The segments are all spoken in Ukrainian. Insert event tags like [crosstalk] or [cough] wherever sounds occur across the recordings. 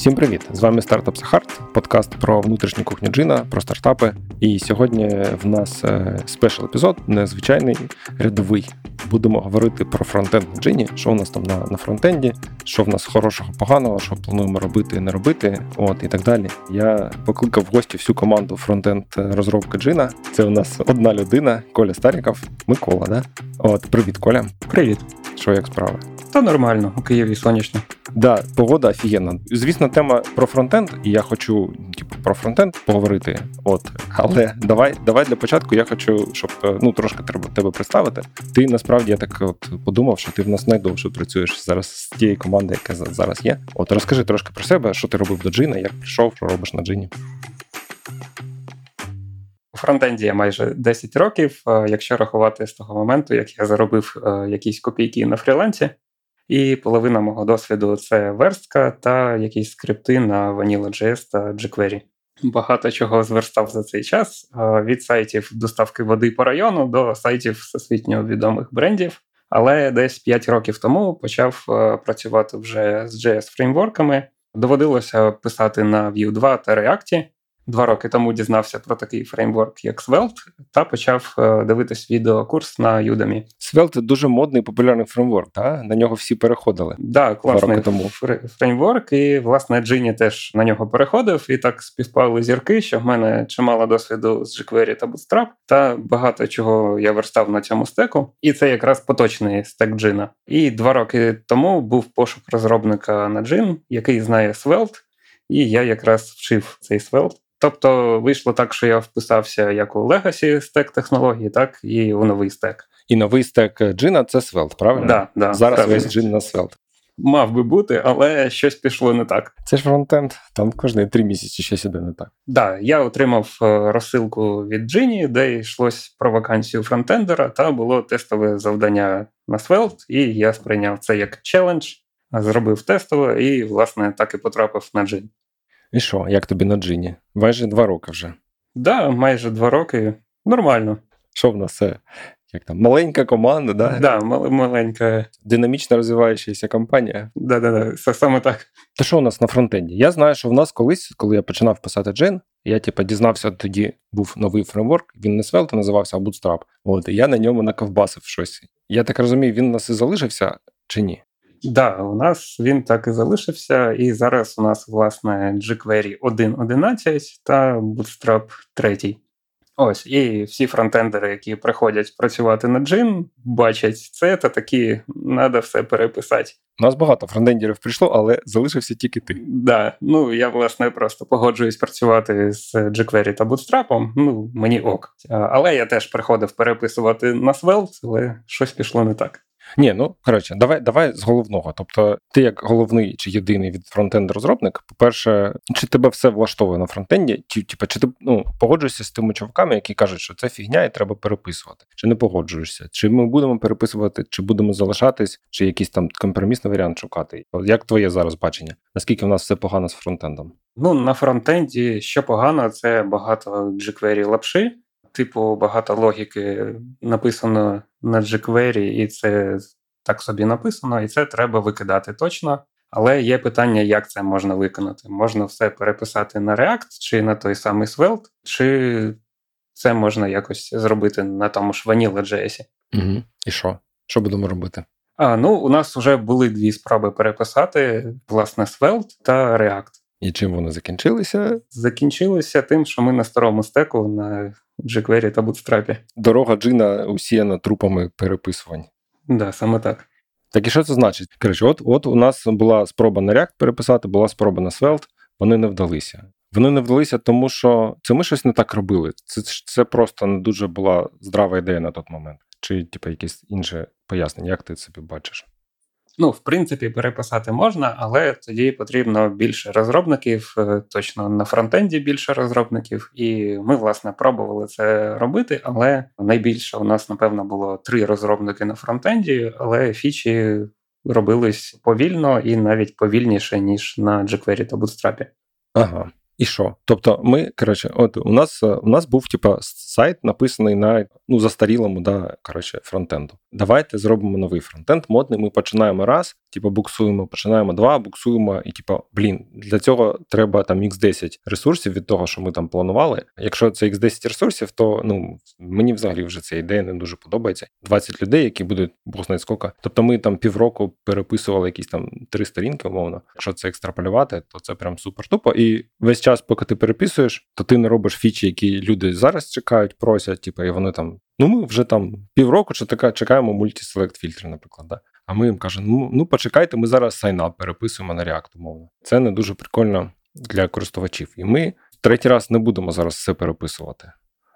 Всім привіт! З вами Startups Are Hard, подкаст про внутрішню кухню Джина, про стартапи. І сьогодні в нас е, special епізод, незвичайний рядовий. Будемо говорити про фронтенд на Джині, що у нас там на на фронтенді, що в нас хорошого, поганого, що плануємо робити і не робити. От і так далі. Я покликав в гості всю команду фронтенд розробки Джина. Це у нас одна людина, Коля Старіков, Микола. Да? От, привіт, Коля. Привіт. Що як справи? Та нормально, у Києві сонячно. Да, погода офігенна. Звісно, тема про фронтенд, і я хочу типу, про фронтенд поговорити. От, але давай, давай для початку. Я хочу, щоб е, ну трошки треба тебе представити. Ти насправді я так от подумав, що ти в нас найдовше працюєш зараз з тієї команди, яка зараз є. От розкажи трошки про себе, що ти робив до джина, як прийшов, що робиш на джині. У фронтенді я майже 10 років, е, якщо рахувати з того моменту, як я заробив е, якісь копійки на фрілансі. І половина мого досвіду це верстка та якісь скрипти на Vanilla.js та jQuery. Багато чого зверстав за цей час від сайтів доставки води по району до сайтів всесвітньо відомих брендів. Але десь 5 років тому почав працювати вже з js фреймворками. Доводилося писати на Vue 2 та React два роки тому дізнався про такий фреймворк, як Svelte, та почав е, дивитись відеокурс на Udemy. Svelte – дуже модний популярний фреймворк, та на нього всі переходили. Да, класний тому. фреймворк, і власне Джині теж на нього переходив, і так співпали зірки, що в мене чимало досвіду з jQuery та Bootstrap, та багато чого я верстав на цьому стеку. І це якраз поточний стек Джина. І два роки тому був пошук розробника на Джин, який знає Svelte, і я якраз вчив цей Svelte. Тобто вийшло так, що я вписався як у Legacy стек технології, так і у новий стек. І новий стек джина це Svelte, правильно? Да, да, Зараз правильно. весь джин на Svelte. Мав би бути, але щось пішло не так. Це ж фронтенд, там кожні три місяці щось іде не так. Так, да, я отримав е, розсилку від Джині, де йшлось про вакансію фронтендера, та було тестове завдання на Svelte, і я сприйняв це як челендж, зробив тестове і, власне, так і потрапив на Джин. І що, як тобі на джині? Майже два роки вже. Так, да, майже два роки. Нормально. Що в нас це? Як там, маленька команда, да? Да, мал- маленька. Динамічно розвиваючася компанія. Да, да, да, саме так. То що у нас на фронтенді? Я знаю, що в нас колись, коли я починав писати джин, я типу, дізнався, тоді був новий фреймворк, він не Svelte називався, а Bootstrap. От, і я на ньому наковбасив щось. Я так розумію, він у нас і залишився чи ні? Да, у нас він так і залишився, і зараз у нас, власне, jQuery 1.11 та Bootstrap 3. Ось, і всі фронтендери, які приходять працювати на Джин, бачать це та такі, треба все переписати. У нас багато фронтендерів прийшло, але залишився тільки ти. Да, ну я власне просто погоджуюсь працювати з jQuery та Bootstrap, Ну мені ок. Але я теж приходив переписувати на Svelte, але щось пішло не так. Ні, ну коротше, давай давай з головного. Тобто, ти як головний чи єдиний від фронтенд розробник, по-перше, чи тебе все влаштовує на фронтенді, чи типу, чи ти ну, погоджуєшся з тими чуваками, які кажуть, що це фігня і треба переписувати, чи не погоджуєшся? Чи ми будемо переписувати, чи будемо залишатись, чи якийсь там компромісний варіант шукати? Як твоє зараз бачення? Наскільки в нас все погано з фронтендом? Ну на фронтенді що погано, це багато jQuery лапши типу, багато логіки написано на jQuery, і це так собі написано, і це треба викидати точно. Але є питання, як це можна виконати. Можна все переписати на React чи на той самий Svelte, чи це можна якось зробити на тому ж Vanilla.js. Угу. І що? Що будемо робити? А, Ну, у нас вже були дві спроби переписати, власне, Svelte та React. І чим вони закінчилися? Закінчилися тим, що ми на старому стеку на jQuery та Bootstrap. Дорога джина усіяна трупами переписувань. Да, саме так. Так і що це значить? Коротше, от от у нас була спроба на React переписати, була спроба на Svelte, вони не вдалися. Вони не вдалися, тому що це ми щось не так робили. Це це просто не дуже була здрава ідея на той момент. Чи, типу, якесь інше пояснення, як ти собі бачиш? Ну, в принципі, переписати можна, але тоді потрібно більше розробників, е, точно на фронтенді більше розробників. І ми, власне, пробували це робити. Але найбільше у нас, напевно, було три розробники на фронтенді, але фічі робились повільно і навіть повільніше, ніж на jQuery та Bootstrap. Ага. І що? Тобто, ми, коротше, от у нас у нас був типа сайт написаний на ну застарілому, да, коротше, фронтенду. Давайте зробимо новий фронтенд. Модний. Ми починаємо раз, типу, буксуємо, починаємо два, буксуємо, і типу, блін, для цього треба там x 10 ресурсів від того, що ми там планували. Якщо це x 10 ресурсів, то ну мені взагалі вже ця ідея не дуже подобається. 20 людей, які будуть бог знає скільки. Тобто ми там півроку переписували якісь там три сторінки, умовно. Якщо це екстраполювати, то це прям супер тупо. І весь час, поки ти переписуєш, то ти не робиш фічі, які люди зараз чекають, просять, типу, і вони там. Ну, ми вже там півроку чи така чекаємо мультиселект фільтри, наприклад. Да? А ми їм кажемо: ну ну почекайте, ми зараз сайнап переписуємо на React, умовно. Це не дуже прикольно для користувачів. І ми третій раз не будемо зараз все переписувати.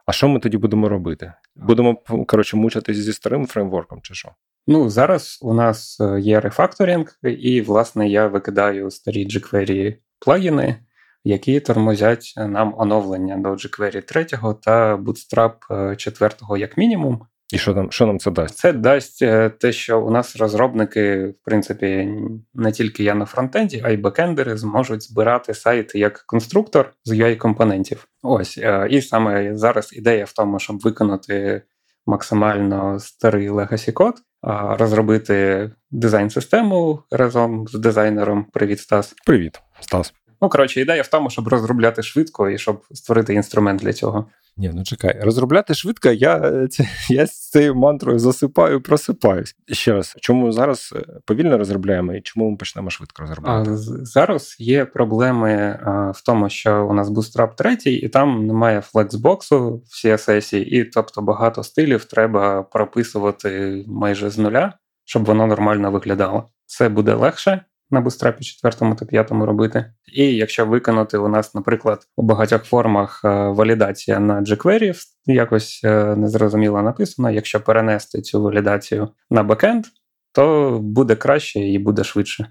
А що ми тоді будемо робити? Будемо коротше мучитись зі старим фреймворком, чи що? Ну зараз у нас е, є рефакторинг, і власне я викидаю старі jQuery плагіни, які тормозять нам оновлення до jQuery 3 та Bootstrap 4 е, як мінімум. І що нам що нам це дасть? Це дасть е, те, що у нас розробники, в принципі, не тільки я на фронтенді, а й бекендери зможуть збирати сайт як конструктор з ui компонентів. Ось і саме зараз ідея в тому, щоб виконати максимально старий legacy код, розробити дизайн-систему разом з дизайнером. Привіт, Стас. Привіт, Стас. Ну, коротше, ідея в тому, щоб розробляти швидко і щоб створити інструмент для цього. Ні, ну чекай, розробляти швидко, я [laughs] я з цією мантрою засипаю, просипаюсь. Ще раз, чому зараз е, повільно розробляємо і чому ми почнемо швидко розробляти? А, Зараз є проблеми а, в тому, що у нас Bootstrap 3, і там немає флексбоксу в CSS, і тобто багато стилів треба прописувати майже з нуля, щоб воно нормально виглядало. Це буде легше на Bootstrap 4 та 5 робити. І якщо виконати у нас, наприклад, у багатьох формах е, валідація на jQuery якось е, незрозуміло написано, якщо перенести цю валідацію на бекенд, то буде краще і буде швидше.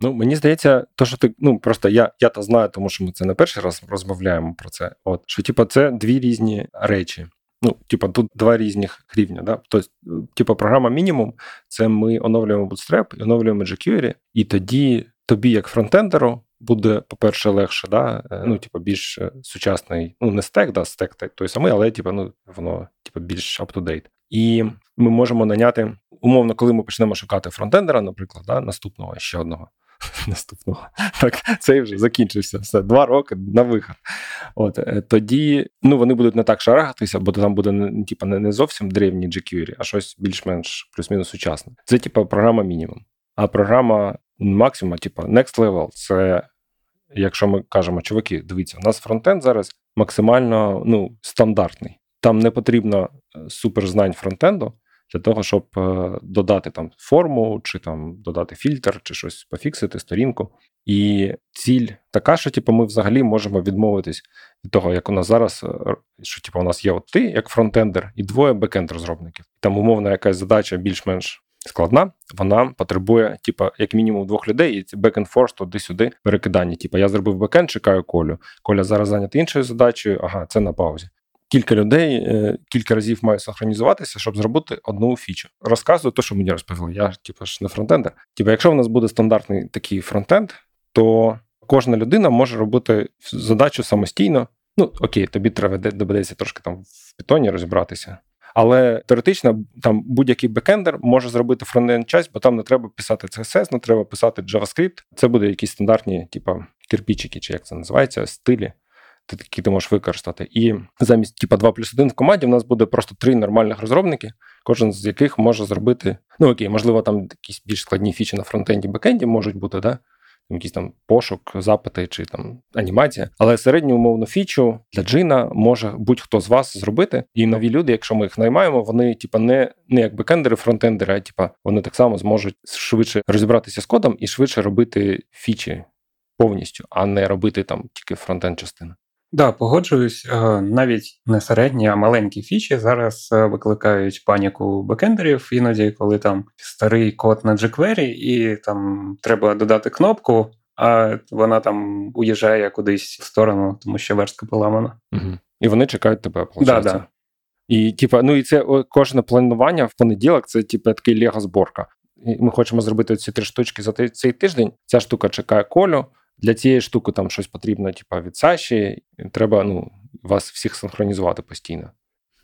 Ну, мені здається, то, що ти ну просто я я то знаю, тому що ми це не перший раз розмовляємо про це. От що, типу, це дві різні речі. Ну, типа, тут два різних рівня. Да? Тобто, типа, програма мінімум це ми оновлюємо Bootstrap і оновлюємо jQuery, і тоді тобі, як фронтендеру, буде, по-перше, легше, да? Е, ну, типа, більш е, сучасний, ну, не стек, да, стек той самий, але типа, ну, воно типа, більш up-to-date. І ми можемо наняти, умовно, коли ми почнемо шукати фронтендера, наприклад, да, наступного ще одного. [laughs] наступного. Так, цей вже закінчився. Все, два роки на виход. От е, тоді ну вони будуть не так шарагатися, бо там буде не типу, не зовсім древні jQuery, а щось більш-менш плюс-мінус сучасне. Це типу програма мінімум. А програма максимум, типу, next level, це. Якщо ми кажемо, чуваки, дивіться, у нас фронтенд зараз максимально ну, стандартний. Там не потрібно е, суперзнань фронтенду, для того, щоб е, додати там форму, чи там додати фільтр, чи щось пофіксити сторінку. І ціль така, що типу, ми взагалі можемо відмовитись від того, як у нас зараз, е, що типу, у нас є от ти, як фронтендер, і двоє бекенд розробників. Там умовна якась задача більш-менш. Складна, вона потребує, типа, як мінімум, двох людей, і back and туди-сюди перекидання. Типа, я зробив бекенд, чекаю Колю. Коля зараз зайнятий іншою задачею, ага, це на паузі кілька людей е, кілька разів маю синхронізуватися, щоб зробити одну фічу. Розказую те, що мені розповіли. Я типу, ж не фронтендер. Типу, якщо в нас буде стандартний такий фронтенд, то кожна людина може робити задачу самостійно. Ну окей, тобі треба доведеться трошки там в питоні розібратися. Але теоретично там будь-який бекендер може зробити фронтенд часть, бо там не треба писати CSS, не треба писати JavaScript. Це буде якісь стандартні, типу, кирпічики, чи як це називається, стилі які ти можеш використати. І замість типа 2 плюс 1 в команді в нас буде просто три нормальних розробники, кожен з яких може зробити. Ну окей, можливо, там якісь більш складні фічі на фронтенді, бекенді можуть бути, да? Якийсь там пошук, запити чи там анімація. Але середню умовну фічу для джина може будь-хто з вас зробити. І нові люди, якщо ми їх наймаємо, вони типа не не як бекендери, фронтендери, а типа вони так само зможуть швидше розібратися з кодом і швидше робити фічі повністю, а не робити там тільки фронтенд частину. Да, погоджуюсь. Е, навіть не середні, а маленькі фічі зараз е, викликають паніку бекендерів, іноді, коли там старий код на jQuery, і там треба додати кнопку, а вона там уїжджає кудись в сторону, тому що верстка поламана. Угу. І вони чекають тебе, Да, да. І типа, ну і це кожне планування в понеділок, це типу такий лего-зборка. Ми хочемо зробити ці три штучки за цей тиждень. Ця штука чекає колю. Для цієї штуки там щось потрібно, типу, від Саші. Треба ну, вас всіх синхронізувати постійно.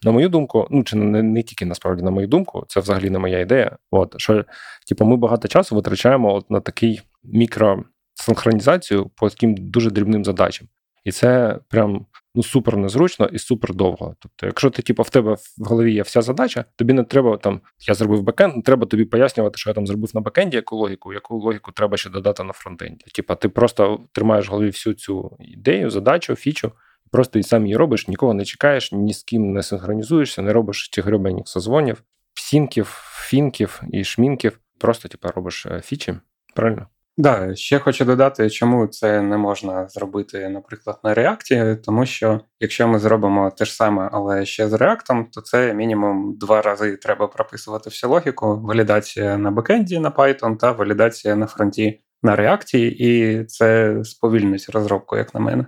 На мою думку, ну чи не, не тільки насправді на мою думку, це взагалі не моя ідея. От що, типу, ми багато часу витрачаємо от на такий мікросинхронізацію по таким дуже дрібним задачам. І це прям ну супер незручно і супер довго. Тобто, якщо ти, типу, в тебе в голові є вся задача, тобі не треба там, я зробив бекенд, не треба тобі пояснювати, що я там зробив на бекенді, яку логіку, яку логіку треба ще додати на фронтенді. Типа, ти просто тримаєш в голові всю цю ідею, задачу, фічу, просто і сам її робиш, нікого не чекаєш, ні з ким не синхронізуєшся, не робиш ті гребеніх созвонів, сінків, фінків і шмінків. Просто типу, робиш е, фічі. Правильно? Да, ще хочу додати, чому це не можна зробити, наприклад, на реакті, тому що якщо ми зробимо те ж саме, але ще з реактом, то це мінімум два рази треба прописувати всю логіку: валідація на бекенді на Python та валідація на фронті на реакції, і це сповільнить розробку, як на мене.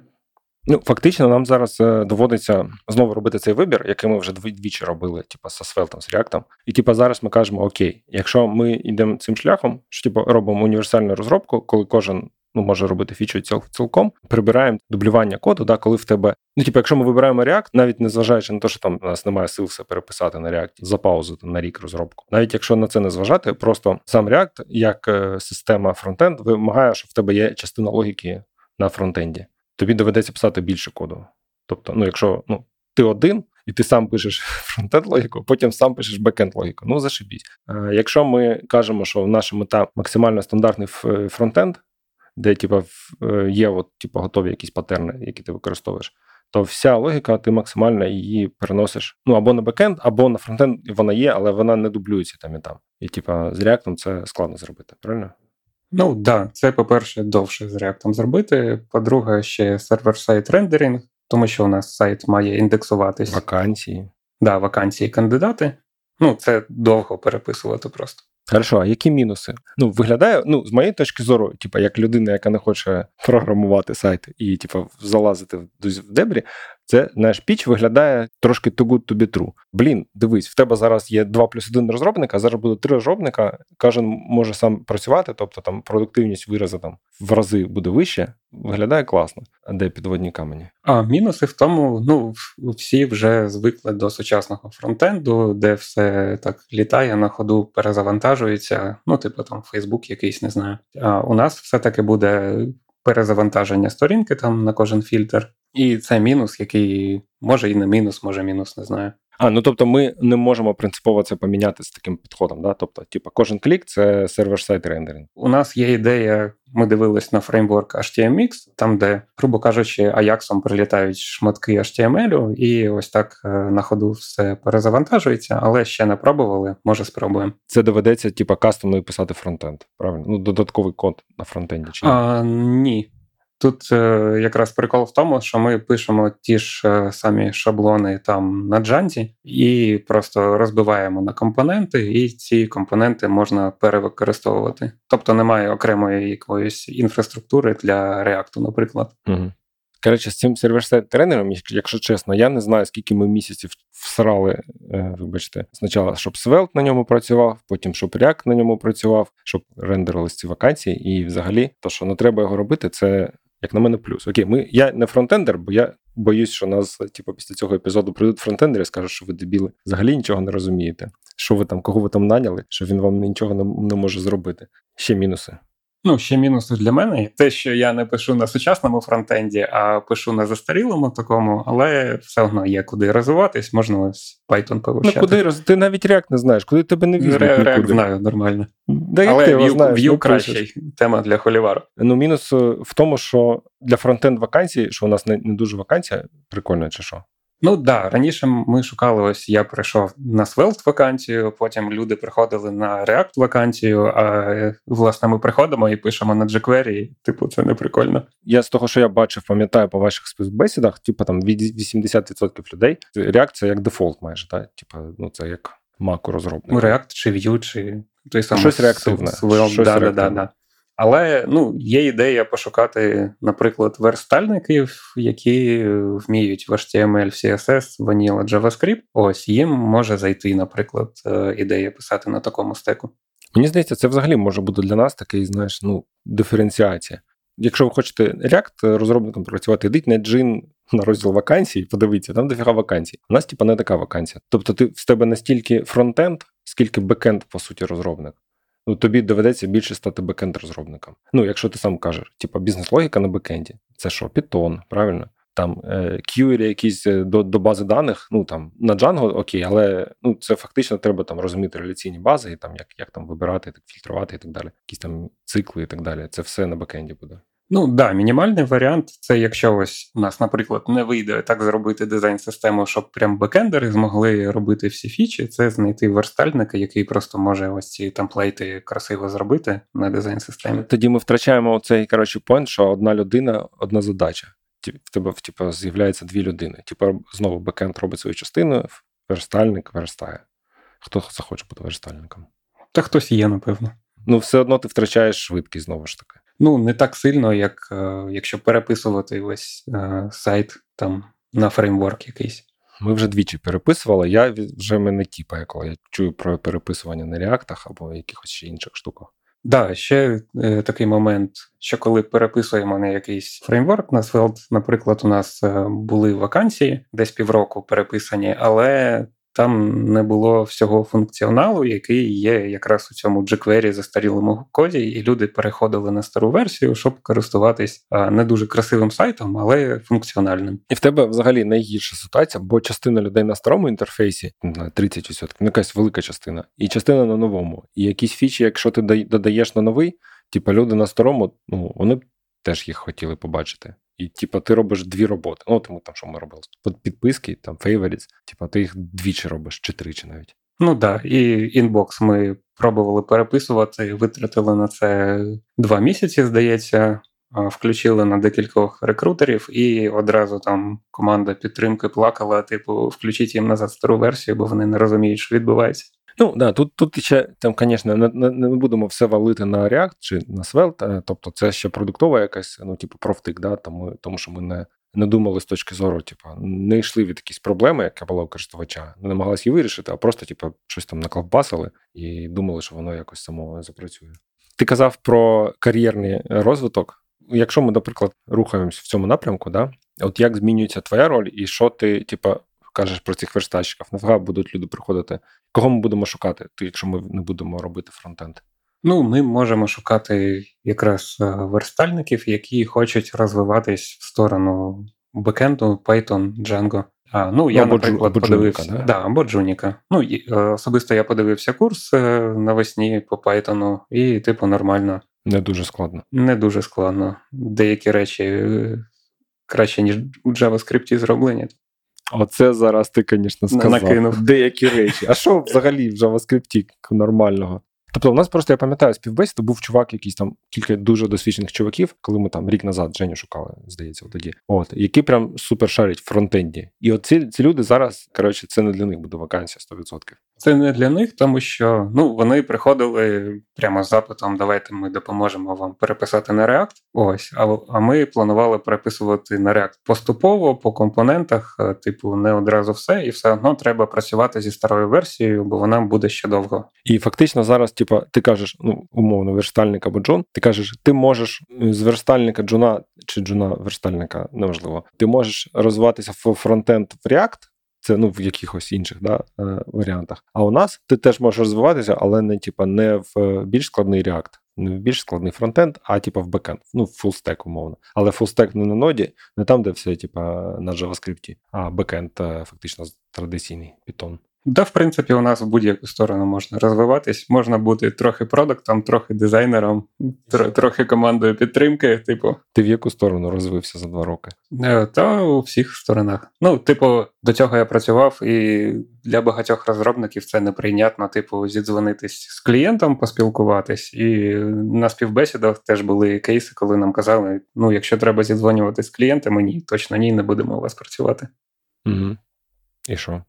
Ну, фактично, нам зараз е, доводиться знову робити цей вибір, який ми вже двічі робили, типу, з Асфелтом, з React. І типу, зараз ми кажемо: Окей, якщо ми йдемо цим шляхом, що типу, робимо універсальну розробку, коли кожен ну, може робити фічу ціл, цілком, прибираємо дублювання коду, да, коли в тебе. Ну, типу, якщо ми вибираємо React, навіть незважаючи на те, що там у нас немає сил все переписати на React, запаузити на рік розробку. Навіть якщо на це не зважати, просто сам React, як е, система фронтенд, вимагає, що в тебе є частина логіки на фронтенді тобі доведеться писати більше коду. Тобто, ну, якщо ну, ти один і ти сам пишеш [laughs] фронтенд логіку, потім сам пишеш бекенд логіку. Ну, зашибісь. Е, якщо ми кажемо, що наша мета максимально стандартний фронтенд, де типу, е, є от, типу, готові якісь патерни, які ти використовуєш, то вся логіка, ти максимально її переносиш ну або на бекенд, або на фронтенд вона є, але вона не дублюється там і там. І типа з React це складно зробити, правильно? Ну так, да, це, по-перше, довше з React зробити. По-друге, ще сервер-сайт рендеринг, тому що у нас сайт має індексуватись. Вакансії. Да, вакансії кандидати. Ну, це довго переписувати просто. Хорошо, а які мінуси? Ну, виглядає, ну, з моєї точки зору, типу, як людина, яка не хоче програмувати сайт і, типу, залазити в дебрі, це наш піч виглядає трошки too good to be true. Блін, дивись, в тебе зараз є 2 плюс 1 розробника, а зараз буде 3 розробника, кожен може сам працювати, тобто там продуктивність виразу там в рази буде вище. Виглядає класно, а де підводні камені. А мінуси в тому, ну всі вже звикли до сучасного фронтенду, де все так літає на ходу, перезавантажується. Ну, типу там Фейсбук якийсь не знаю. А у нас все-таки буде перезавантаження сторінки там на кожен фільтр. І це мінус, який може і не мінус, може мінус, не знаю. А, ну тобто ми не можемо принципово це поміняти з таким підходом. да? Тобто, типу, кожен клік це сервер сайт рендеринг. У нас є ідея, ми дивились на фреймворк HTMX, там, де, грубо кажучи, Ajax прилітають шматки HTML, і ось так е, на ходу все перезавантажується, але ще не пробували, може спробуємо. Це доведеться, типу, кастомно писати фронтенд, правильно? Ну, додатковий код на фронтенді. чи ні? А, Ні. Тут е, якраз прикол в тому, що ми пишемо ті ж е, самі шаблони там на джанті і просто розбиваємо на компоненти, і ці компоненти можна перевикористовувати. Тобто немає окремої якоїсь інфраструктури для реакту, наприклад. Угу. Коротше, з цим сервер-сайт тренером, якщо чесно, я не знаю, скільки ми місяців всрали, е, вибачте, спочатку, щоб Svelte на ньому працював, потім щоб React на ньому працював, щоб рендерились ці вакансії. І взагалі, то, що не треба його робити, це як на мене, плюс. Окей, ми я не фронтендер, бо я боюсь, що нас, типу, після цього епізоду прийдуть фронтендери і скажуть, що ви дебіли взагалі нічого не розумієте. Що ви там, кого ви там наняли, що він вам нічого не, не може зробити. Ще мінуси. Ну, ще мінуси для мене те, що я не пишу на сучасному фронтенді, а пишу на застарілому такому, але все одно є куди розвиватись, можна ось Python повищати. Ну, куди роз... Ти навіть React не знаєш, куди тебе не візьмуть Re- React знаю нормально. Да, але ти Vue ну, кращий. Тема для холівару. Ну, мінус е, в тому, що для фронтенд вакансій, що у нас не, не дуже вакансія, прикольно чи що? Ну так, да, раніше ми шукали, ось я прийшов на Svelte вакансію, потім люди приходили на React вакансію, а власне ми приходимо і пишемо на jQuery, типу, це не прикольно. Я з того, що я бачив, пам'ятаю по ваших співбесідах, типу там 80% людей. React це як дефолт майже, так? Типу, ну це як маку розробник. Ну, React чи Vue, чи той самий Щось реактивне. Svelte, Щось да, реактивне. Да, да, але ну, є ідея пошукати, наприклад, верстальників, які вміють в HTML, CSS, Vanilla, JavaScript. Ось їм може зайти, наприклад, е, ідея писати на такому стеку. Мені здається, це взагалі може бути для нас такий, знаєш, ну, диференціація. Якщо ви хочете React розробником працювати, йдіть на Djinni на розділ вакансій, подивіться, там дофіга вакансій. У нас, типа, не така вакансія. Тобто, ти в тебе настільки фронтенд, скільки бекенд, по суті, розробник. Ну, тобі доведеться більше стати бекенд-розробником. Ну, якщо ти сам кажеш, типа бізнес-логіка на бекенді. Це що, Python, правильно? Там е, query якісь е, до до бази даних, ну там на Django окей, але ну це фактично треба там розуміти реляційні бази, і там як як там вибирати, так фільтрувати і так далі, якісь там цикли і так далі. Це все на бекенді буде. Ну да, мінімальний варіант це якщо ось у нас, наприклад, не вийде так зробити дизайн-систему, щоб прям бекендери змогли робити всі фічі. Це знайти верстальника, який просто може ось ці темплейти красиво зробити на дизайн-системі. Тоді ми втрачаємо цей коротше point, що одна людина, одна задача. В тебе типу, з'являється дві людини. Типу, знову бекенд робить свою частину, верстальник верстає. Хто захоче бути верстальником? Та хтось є, напевно. Ну, все одно ти втрачаєш швидкість знову ж таки. Ну, не так сильно, як е, якщо переписувати весь е, сайт там на фреймворк якийсь. Ми вже двічі переписували. Я вже мене тіпає, коли я чую про переписування на реактах або якихось ще інших штуках. Так, да, ще е, такий момент, що коли переписуємо на якийсь фреймворк на Svelte, наприклад, у нас е, були вакансії десь півроку переписані, але там не було всього функціоналу, який є якраз у цьому jQuery застарілому коді, і люди переходили на стару версію, щоб користуватись не дуже красивим сайтом, але функціональним. І в тебе взагалі найгірша ситуація, бо частина людей на старому інтерфейсі на 30%, ну якась велика частина, і частина на новому. І якісь фічі, якщо ти додаєш на новий, типу люди на старому, ну вони б теж їх хотіли побачити. І, типа, ти робиш дві роботи. Ну, тому там, що ми робили? Підписки, там favorites, типа, ти їх двічі робиш, чи тричі навіть. Ну так, да. і інбокс ми пробували переписувати, витратили на це два місяці, здається. Включили на декількох рекрутерів, і одразу там команда підтримки плакала: типу, включіть їм назад стару версію, бо вони не розуміють, що відбувається. Ну да, тут тут ще там, звісно, не, не, будемо все валити на React чи на Svelte, тобто це ще продуктова якась, ну, типу, профтик, да, тому, тому що ми не не думали з точки зору, типу, не йшли від якісь проблеми, яка була у користувача, не намагалися її вирішити, а просто, типу, щось там наклавбасили і думали, що воно якось само запрацює. Ти казав про кар'єрний розвиток. Якщо ми, наприклад, рухаємось в цьому напрямку, да, от як змінюється твоя роль, і що ти, типу, кажеш про цих верстальщиків? Нафіга будуть люди приходити? Кого ми будемо шукати, якщо ми не будемо робити фронтенд? Ну, ми можемо шукати якраз е, верстальників, які хочуть розвиватись в сторону бекенду, Python, Django. А, Ну, я, або наприклад, або подивився Джуніка, да? Да, або Джуніка. Ну, і, е, особисто я подивився курс е, навесні по Python, і, типу, нормально. Не дуже складно. Не дуже складно. Деякі речі краще, ніж у JavaScript зроблені. Оце зараз ти, звісно, сказав. Накинув. Деякі речі. А що взагалі в JavaScript нормального? Тобто, у нас просто я пам'ятаю співбесіду, був чувак, якийсь там кілька дуже досвідчених чуваків, коли ми там рік назад Женю шукали, здається, тоді. От, які прям супер шарять в фронтенді. І от ці, ці люди зараз, коротше, це не для них буде вакансія 100%. Це не для них, тому що ну вони приходили прямо з запитом: давайте ми допоможемо вам переписати на React. Ось, а а ми планували переписувати на React поступово по компонентах, е, типу, не одразу все, і все одно треба працювати зі старою версією, бо вона буде ще довго. І фактично зараз, типу, ти кажеш, ну умовно, верстальник або Джон, ти кажеш, ти можеш з верстальника Джуна чи Джуна верстальника, неважливо, ти можеш розвиватися в фронтенд в React. Це ну в якихось інших да, е, варіантах. А у нас ти теж можеш розвиватися, але не типа не в е, більш складний React, не в більш складний фронтенд, а типа в бекенд. Ну, фулстек, умовно. Але фулстек не на ноді, не там, де все, типа, на JavaScript, а бекенд е, фактично традиційний Python. Да, в принципі, у нас в будь-яку сторону можна розвиватись. Можна бути трохи продуктом, трохи дизайнером, трохи командою підтримки. Типу, ти в яку сторону розвився за два роки? Е, та у всіх сторонах. Ну, типу, до цього я працював, і для багатьох розробників це неприйнятно, типу, зідзвонитись з клієнтом, поспілкуватись. І на співбесідах теж були кейси, коли нам казали: ну, якщо треба зідзвонюватись з клієнтами, ні, точно ні, не будемо у вас працювати. Угу. І що?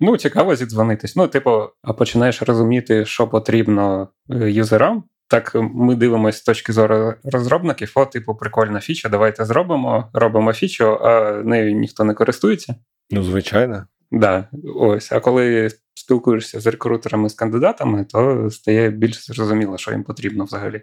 Ну, цікаво зідзвонитись. Ну, типу, а починаєш розуміти, що потрібно е, юзерам. Так, ми дивимося з точки зору розробників, о, типу, прикольна фіча, давайте зробимо, робимо фічу, а нею ніхто не користується. Ну, звичайно. Да, ось. А коли спілкуєшся з рекрутерами з кандидатами, то стає більш зрозуміло, що їм потрібно взагалі.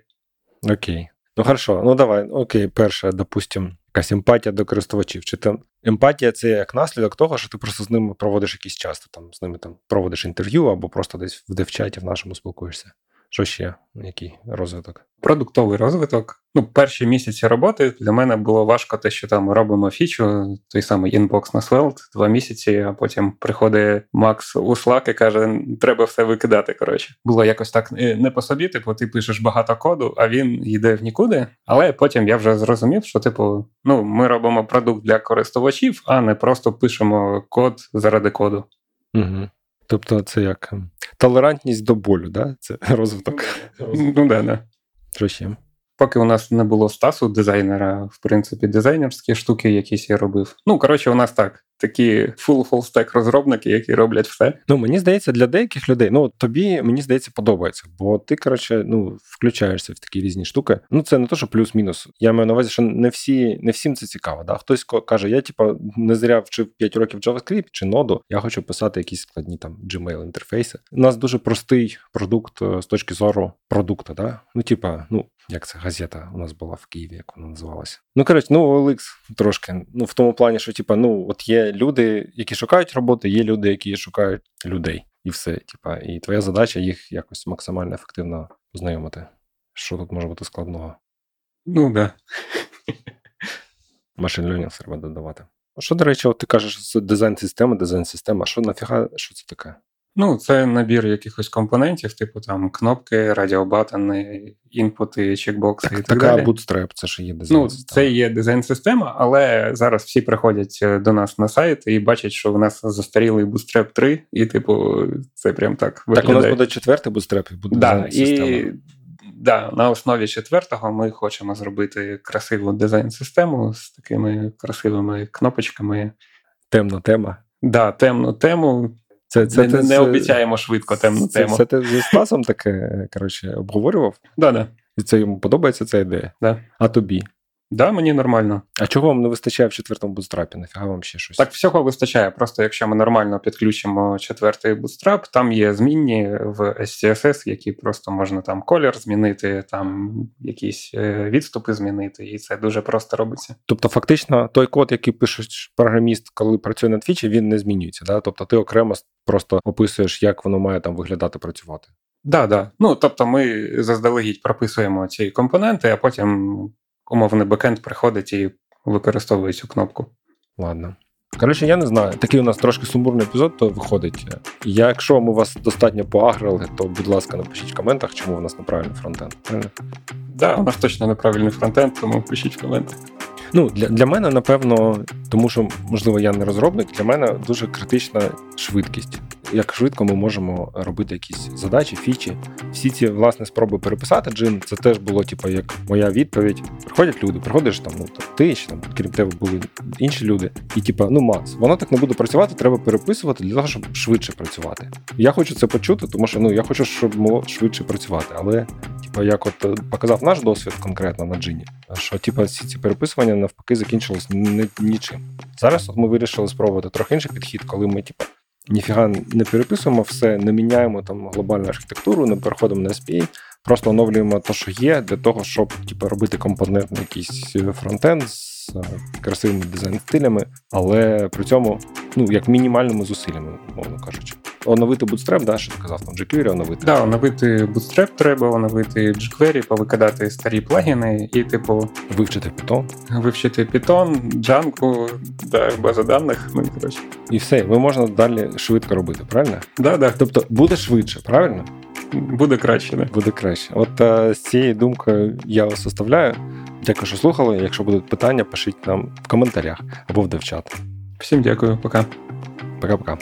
Окей. Ну хорошо, ну давай, окей, перше, допустим, якась емпатія до користувачів. Чи там емпатія це як наслідок того, що ти просто з ними проводиш якийсь час, ти там з ними там проводиш інтерв'ю або просто десь в девчаті в нашому спілкуєшся. Що ще? Який розвиток? Продуктовий розвиток. Ну, перші місяці роботи для мене було важко те, що там робимо фічу, той самий інбокс на Svelte, два місяці, а потім приходить Макс у Slack і каже: треба все викидати. Коротше, було якось так е, не по собі. Типу, ти пишеш багато коду, а він йде в нікуди. Але потім я вже зрозумів, що типу, ну ми робимо продукт для користувачів, а не просто пишемо код заради коду. Угу. Тобто, це як ем, толерантність до болю, да? Це [laughs] розвиток. Ну да, да. Що? Поки у нас не було стасу дизайнера, в принципі, дизайнерські штуки якісь я робив. Ну, коротше, у нас так. Такі full full stack розробники, які роблять все. Ну мені здається, для деяких людей, ну тобі мені здається, подобається, бо ти коротше, ну включаєшся в такі різні штуки. Ну це не то, що плюс-мінус. Я маю на увазі, що не всі не всім це цікаво. Да? Хтось каже, я типа не зря вчив 5 років JavaScript чи ноду, я хочу писати якісь складні там Gmail інтерфейси. У нас дуже простий продукт е, з точки зору продукту. Да? Ну, типа, ну як це газета у нас була в Києві, як вона називалася. Ну коротше, ну OLX трошки. Ну в тому плані, що типа, ну от є люди, які шукають роботи, є люди, які шукають людей, і все. Типа, і твоя задача їх якось максимально ефективно познайомити. Що тут може бути складного? Ну да. [laughs] Машин learning треба додавати. Що, до речі, от ти кажеш дизайн-система, дизайн система. Що нафіга, що це таке? Ну, це набір якихось компонентів, типу там кнопки, радіобатони, інпути, чекбокси так, і так така далі. Bootstrap, це ж є дизайн. Ну, це є дизайн-система, але зараз всі приходять е, до нас на сайт і бачать, що в нас застарілий Bootstrap 3, і, типу, це прям так виглядає. Так, у нас буде четвертий Bootstrap і буде да, дизайн-система. І... Да, на основі четвертого ми хочемо зробити красиву дизайн-систему з такими красивими кнопочками. Темна тема. Да, темну тему. Це, це, Не, не обіцяємо швидко темну це, тему. Це ти зі Стасом таке коротше, обговорював? Да, да. І це йому подобається ця ідея? Да. А тобі? Да, мені нормально. А чого вам не вистачає в четвертому бутстрапі? Нафіга вам ще щось? Так, всього вистачає. Просто якщо ми нормально підключимо четвертий бутстрап, там є змінні в SCSS, які просто можна там колір змінити, там якісь е, відступи змінити, і це дуже просто робиться. Тобто, фактично, той код, який пише програміст, коли працює на твічі, він не змінюється. Да? Тобто, ти окремо просто описуєш, як воно має там виглядати працювати. Да, да. Ну тобто, ми заздалегідь прописуємо ці компоненти, а потім умовний бекенд приходить і використовує цю кнопку. Ладно. Коротше, я не знаю. Такий у нас трошки сумбурний епізод, то виходить. Якщо ми вас достатньо поагрили, то, будь ласка, напишіть в коментах, чому у нас неправильний фронтенд. Так, да, у нас точно неправильний фронтенд, тому пишіть в коментах. Ну, Для для мене, напевно, тому що, можливо, я не розробник, для мене дуже критична швидкість. Як швидко ми можемо робити якісь задачі, фічі. Всі ці власне спроби переписати джин, це теж було, типу, як моя відповідь. Приходять люди, приходиш там, ну ти чи там, крім тебе, були інші люди. І типу, ну Макс, воно так не буде працювати, треба переписувати для того, щоб швидше працювати. Я хочу це почути, тому що ну я хочу, щоб могло швидше працювати. Але, типу, як от е, показав наш досвід конкретно на джині, що типу, всі ці переписування навпаки закінчилось нічим. Зараз от ми вирішили спробувати трохи інший підхід, коли ми, типу, ніфіга не переписуємо все, не міняємо там глобальну архітектуру, не переходимо на SPA, просто оновлюємо те, що є, для того, щоб типу, робити компонентний якийсь фронтенд з е, красивими дизайн-стилями, але при цьому ну, як мінімальними зусиллями, мовно кажучи оновити Bootstrap, да, що ти казав, там jQuery оновити. Да, оновити Bootstrap треба, оновити jQuery, повикидати старі плагіни і, типу, вивчити Python. Вивчити Python, Django, да, база даних. Ну і коротше. І все, ви можна далі швидко робити, правильно? Да, да. Тобто буде швидше, правильно? Буде краще, не? Буде краще. От а, з цією думкою я вас оставляю. Дякую, що слухали. Якщо будуть питання, пишіть нам в коментарях або в девчат. Всім дякую, пока. Пока-пока.